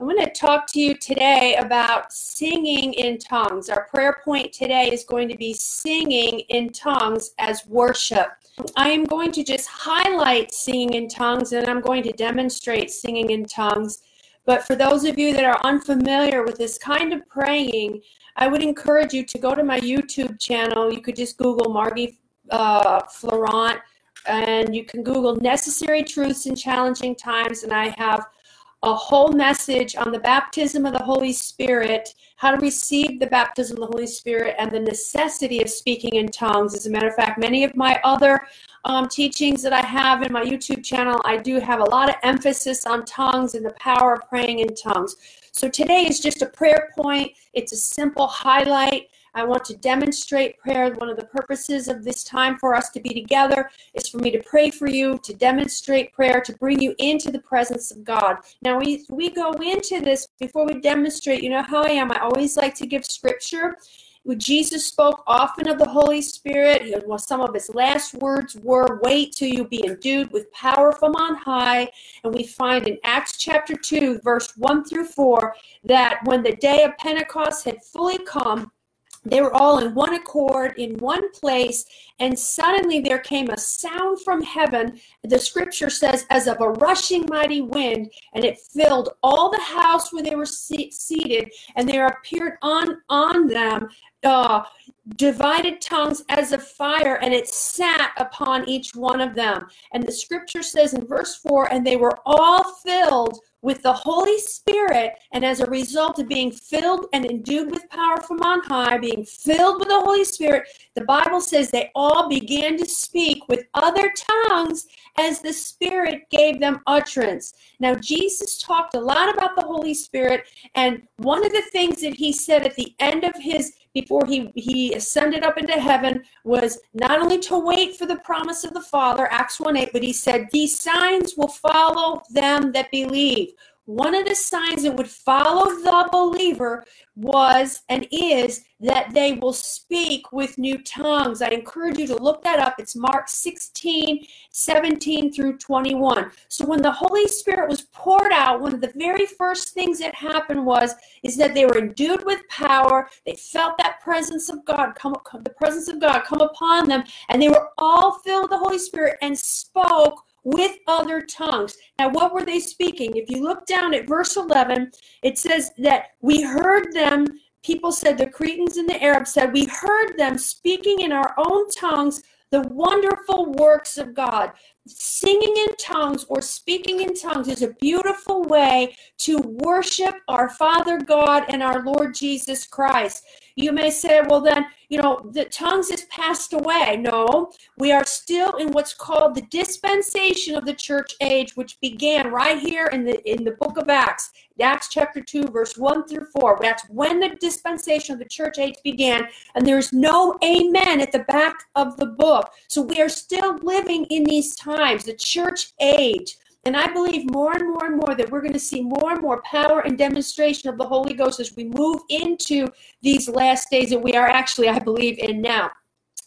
I'm going to talk to you today about singing in tongues. Our prayer point today is going to be singing in tongues as worship. I am going to just highlight singing in tongues and I'm going to demonstrate singing in tongues. But for those of you that are unfamiliar with this kind of praying, I would encourage you to go to my YouTube channel. You could just Google Margie uh, Fleurant and you can Google Necessary Truths in Challenging Times, and I have a whole message on the baptism of the Holy Spirit, how to receive the baptism of the Holy Spirit, and the necessity of speaking in tongues. As a matter of fact, many of my other um, teachings that I have in my YouTube channel, I do have a lot of emphasis on tongues and the power of praying in tongues. So today is just a prayer point, it's a simple highlight. I want to demonstrate prayer. One of the purposes of this time for us to be together is for me to pray for you, to demonstrate prayer, to bring you into the presence of God. Now, we, we go into this before we demonstrate. You know how I am. I always like to give scripture. Jesus spoke often of the Holy Spirit. Some of his last words were, Wait till you be endued with power from on high. And we find in Acts chapter 2, verse 1 through 4, that when the day of Pentecost had fully come, they were all in one accord, in one place, and suddenly there came a sound from heaven. The scripture says, as of a rushing mighty wind, and it filled all the house where they were seated, and there appeared on on them uh, divided tongues as of fire, and it sat upon each one of them. And the scripture says in verse 4 and they were all filled with the Holy Spirit, and as a result of being filled and endued with power from on high, being filled with the Holy Spirit, the Bible says they all began to speak with other tongues as the Spirit gave them utterance. Now, Jesus talked a lot about the Holy Spirit, and one of the things that he said at the end of his before he, he ascended up into heaven was not only to wait for the promise of the Father, Acts 1 8, but he said, These signs will follow them that believe. One of the signs that would follow the believer was and is that they will speak with new tongues. I encourage you to look that up. It's Mark 16, 17 through 21. So when the Holy Spirit was poured out, one of the very first things that happened was is that they were endued with power. They felt that presence of God come, the presence of God come upon them, and they were all filled with the Holy Spirit and spoke with other tongues. Now, what were they speaking? If you look down at verse 11, it says that we heard them. People said, the Cretans and the Arabs said, we heard them speaking in our own tongues the wonderful works of God. Singing in tongues or speaking in tongues is a beautiful way to worship our Father God and our Lord Jesus Christ. You may say, well, then, you know, the tongues has passed away. No, we are still in what's called the dispensation of the church age, which began right here in the in the book of Acts, Acts chapter 2, verse 1 through 4. That's when the dispensation of the church age began, and there's no amen at the back of the book. So we are still living in these times, the church age. And I believe more and more and more that we're going to see more and more power and demonstration of the Holy Ghost as we move into these last days that we are actually, I believe, in now.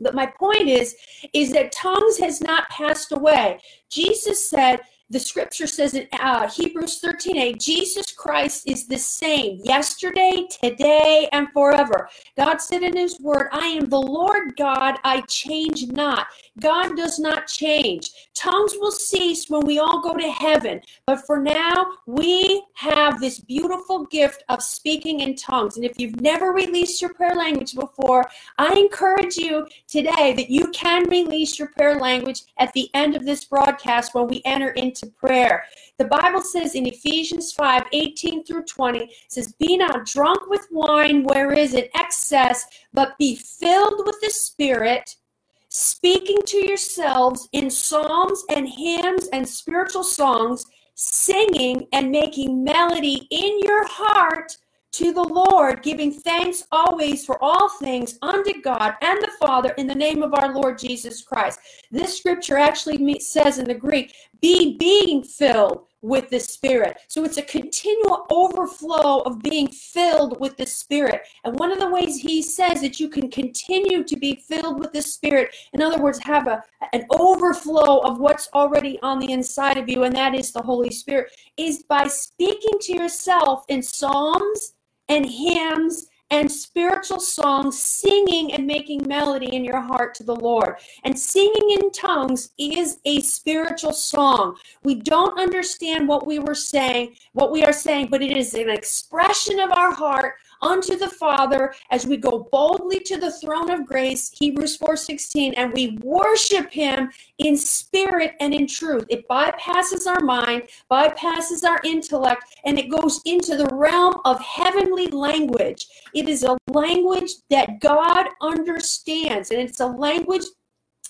But my point is, is that tongues has not passed away. Jesus said the scripture says in uh, Hebrews 13 8, Jesus Christ is the same yesterday, today, and forever. God said in his word, I am the Lord God, I change not. God does not change. Tongues will cease when we all go to heaven. But for now, we have this beautiful gift of speaking in tongues. And if you've never released your prayer language before, I encourage you today that you can release your prayer language at the end of this broadcast when we enter into prayer. The Bible says in Ephesians 5 18 through 20, says, Be not drunk with wine, where is it excess, but be filled with the Spirit speaking to yourselves in psalms and hymns and spiritual songs, singing and making melody in your heart to the Lord, giving thanks always for all things unto God and the Father in the name of our Lord Jesus Christ. This scripture actually says in the Greek, be being filled with the Spirit. So it's a continual overflow of being filled with the Spirit. And one of the ways he says that you can continue to be filled with the Spirit, in other words, have a, an overflow of what's already on the inside of you, and that is the Holy Spirit, is by speaking to yourself in psalms and hymns and spiritual songs, singing and making melody in your heart to the Lord. And singing in tongues is a spiritual song. We don't understand what we were saying, what we are saying, but it is an expression of our heart unto the Father as we go boldly to the throne of grace, Hebrews 4:16, and we worship him in spirit and in truth. It bypasses our mind, bypasses our intellect, and it goes into the realm of heavenly language. It is a language that God understands, and it's a language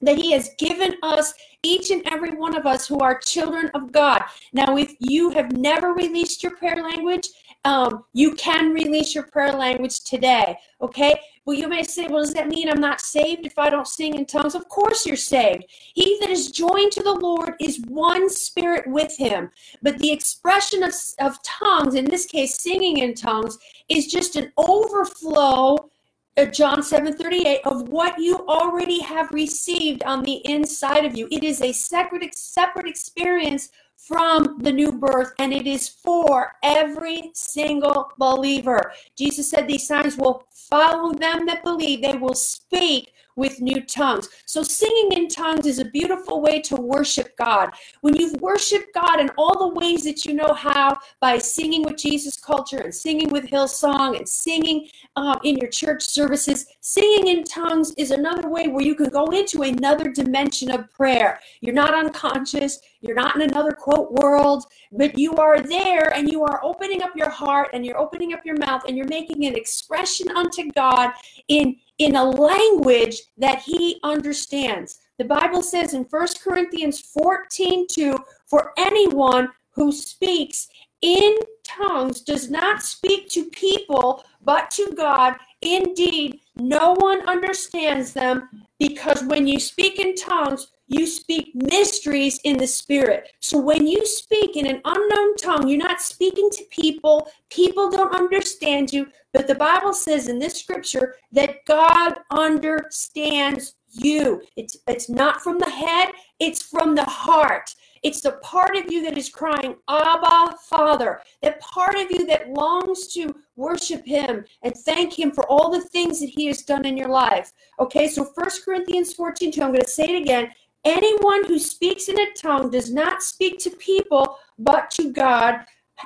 that he has given us each and every one of us who are children of God. Now, if you have never released your prayer language, um, you can release your prayer language today. Okay. Well, you may say, well, does that mean I'm not saved if I don't sing in tongues? Of course you're saved. He that is joined to the Lord is one spirit with him. But the expression of, of tongues, in this case, singing in tongues, is just an overflow uh, John 7:38 of what you already have received on the inside of you. It is a separate separate experience from the new birth, and it is for every single believer. Jesus said these signs will follow them that believe. They will speak with new tongues. So, singing in tongues is a beautiful way to worship God. When you've worshiped God in all the ways that you know how, by singing with Jesus culture and singing with Hillsong and singing um, in your church services, singing in tongues is another way where you can go into another dimension of prayer. You're not unconscious, you're not in another quote world, but you are there and you are opening up your heart and you're opening up your mouth and you're making an expression unto God in in a language that he understands. The Bible says in 1 Corinthians 14 2, for anyone who speaks in tongues does not speak to people but to God. Indeed, no one understands them because when you speak in tongues, you speak mysteries in the spirit. So when you speak in an unknown tongue, you're not speaking to people. People don't understand you. But the Bible says in this scripture that God understands you. It's it's not from the head, it's from the heart. It's the part of you that is crying, Abba, Father. That part of you that longs to worship Him and thank Him for all the things that He has done in your life. Okay, so First Corinthians 14 2, I'm going to say it again. Anyone who speaks in a tongue does not speak to people, but to God.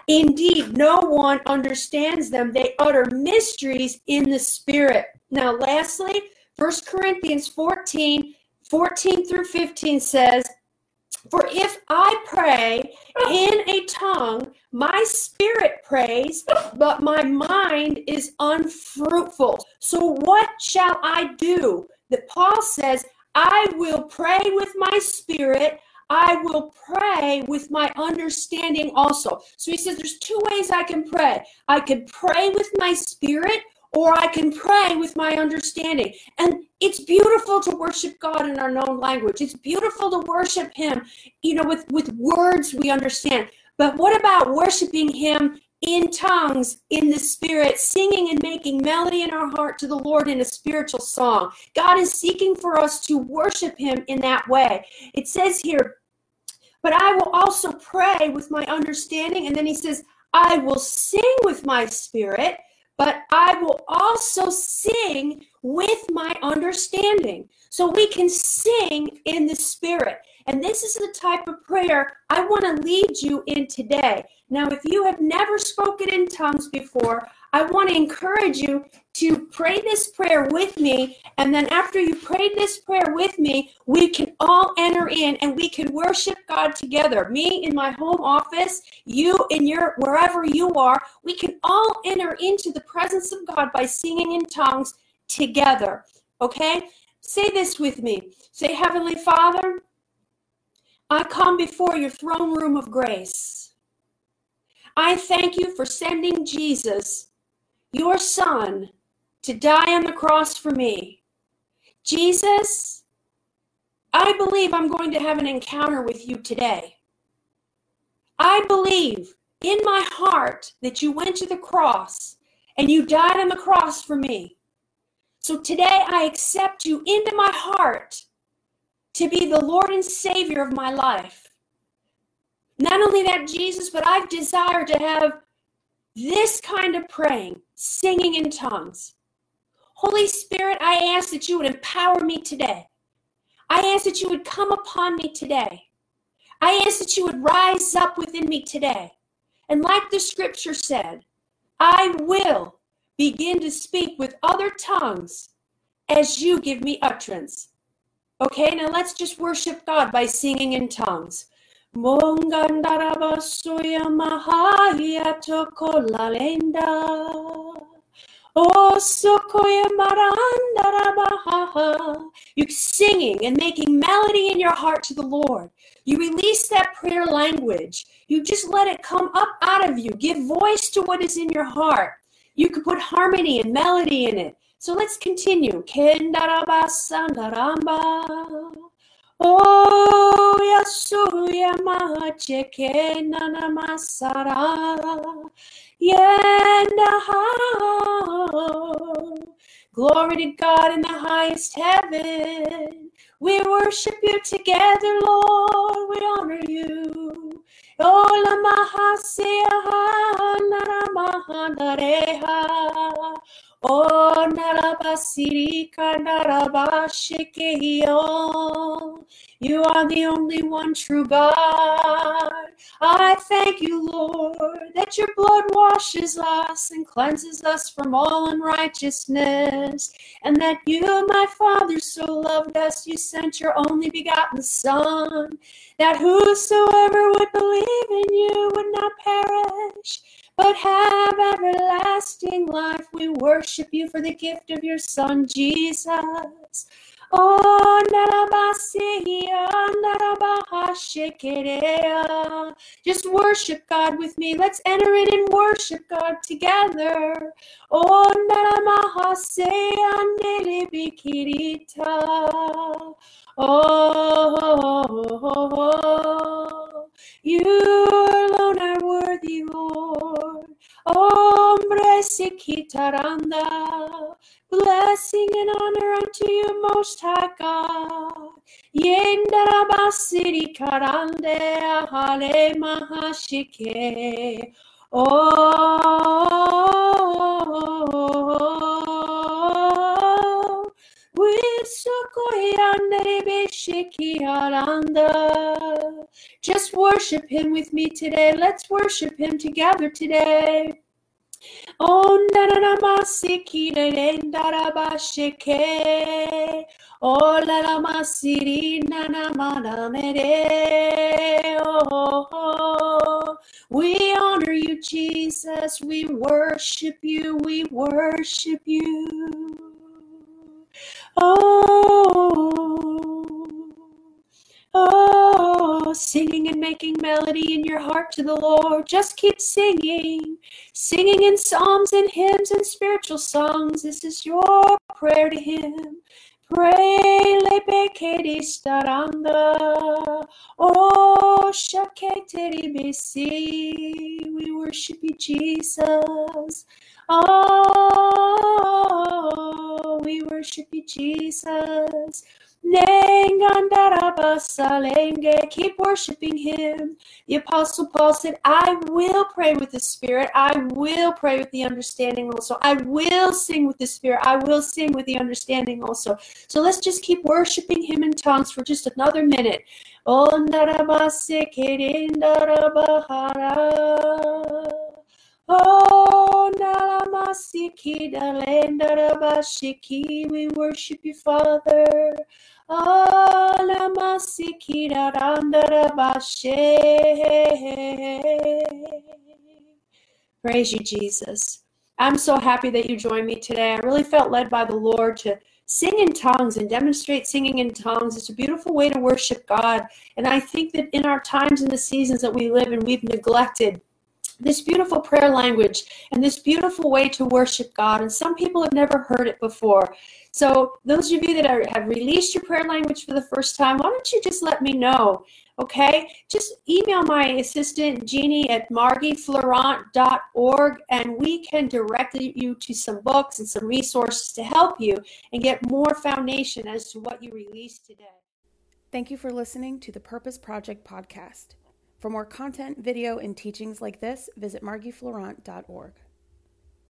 Indeed, no one understands them. They utter mysteries in the Spirit. Now, lastly, 1 Corinthians 14 14 through 15 says, For if I pray in a tongue, my spirit prays, but my mind is unfruitful. So, what shall I do? That Paul says, I will pray with my spirit. I will pray with my understanding also. So he says there's two ways I can pray. I can pray with my spirit or I can pray with my understanding. And it's beautiful to worship God in our known language. It's beautiful to worship him, you know, with with words we understand. But what about worshiping him in tongues, in the spirit, singing and making melody in our heart to the Lord in a spiritual song. God is seeking for us to worship Him in that way. It says here, but I will also pray with my understanding. And then He says, I will sing with my spirit, but I will also sing with my understanding. So we can sing in the spirit. And this is the type of prayer I want to lead you in today. Now, if you have never spoken in tongues before, I want to encourage you to pray this prayer with me. And then after you pray this prayer with me, we can all enter in and we can worship God together. Me in my home office, you in your wherever you are, we can all enter into the presence of God by singing in tongues together. Okay? Say this with me. Say, Heavenly Father, I come before your throne room of grace. I thank you for sending Jesus, your son, to die on the cross for me. Jesus, I believe I'm going to have an encounter with you today. I believe in my heart that you went to the cross and you died on the cross for me. So today I accept you into my heart to be the Lord and Savior of my life. Not only that, Jesus, but I desire to have this kind of praying, singing in tongues. Holy Spirit, I ask that you would empower me today. I ask that you would come upon me today. I ask that you would rise up within me today. And like the scripture said, I will begin to speak with other tongues as you give me utterance. Okay, now let's just worship God by singing in tongues. You're singing and making melody in your heart to the Lord. You release that prayer language. You just let it come up out of you. Give voice to what is in your heart. You could put harmony and melody in it. So let's continue. Oh, Yasuya Mahacheke Nana Masara. Glory to God in the highest heaven. We worship you together, Lord. We honor you. Oh. You are the only one true God. I thank you, Lord, that your blood washes us and cleanses us from all unrighteousness, and that you, my Father, so loved us, you sent your only begotten Son, that whosoever would believe in you would not perish but have everlasting life. We worship you for the gift of your Son, Jesus. Oh, just worship God with me. Let's enter in and worship God together. Oh, Oh, you alone are worthy, Lord. Hombre se quitaranda. Blessing and honor unto you, Most High God. Yendarabasiri karande ahale mahashike. Oh, just worship him with me today. Let's worship him together today. Oh, nanamasiki nendarabashike. Oh, lalamasiri nanamanamere. Oh, we honor you, Jesus. We worship you. We worship you. Oh, oh, singing and making melody in your heart to the Lord. Just keep singing, singing in psalms and hymns and spiritual songs. This is your prayer to Him. Pray, lebekedi staranda. Oh, shaketeri bisi. We worship you, Jesus. Oh, we worship you, Jesus. Keep worshiping him. The Apostle Paul said, I will pray with the Spirit. I will pray with the understanding also. I will sing with the Spirit. I will sing with the understanding also. So let's just keep worshiping him in tongues for just another minute. Oh, Oh, we worship you, Father. Oh. Praise you, Jesus. I'm so happy that you joined me today. I really felt led by the Lord to sing in tongues and demonstrate singing in tongues. It's a beautiful way to worship God. And I think that in our times and the seasons that we live in, we've neglected this beautiful prayer language and this beautiful way to worship God. And some people have never heard it before. So, those of you that are, have released your prayer language for the first time, why don't you just let me know? Okay, just email my assistant Jeannie at margiefleurant.org and we can direct you to some books and some resources to help you and get more foundation as to what you released today. Thank you for listening to the Purpose Project podcast. For more content, video, and teachings like this, visit margiefleurant.org.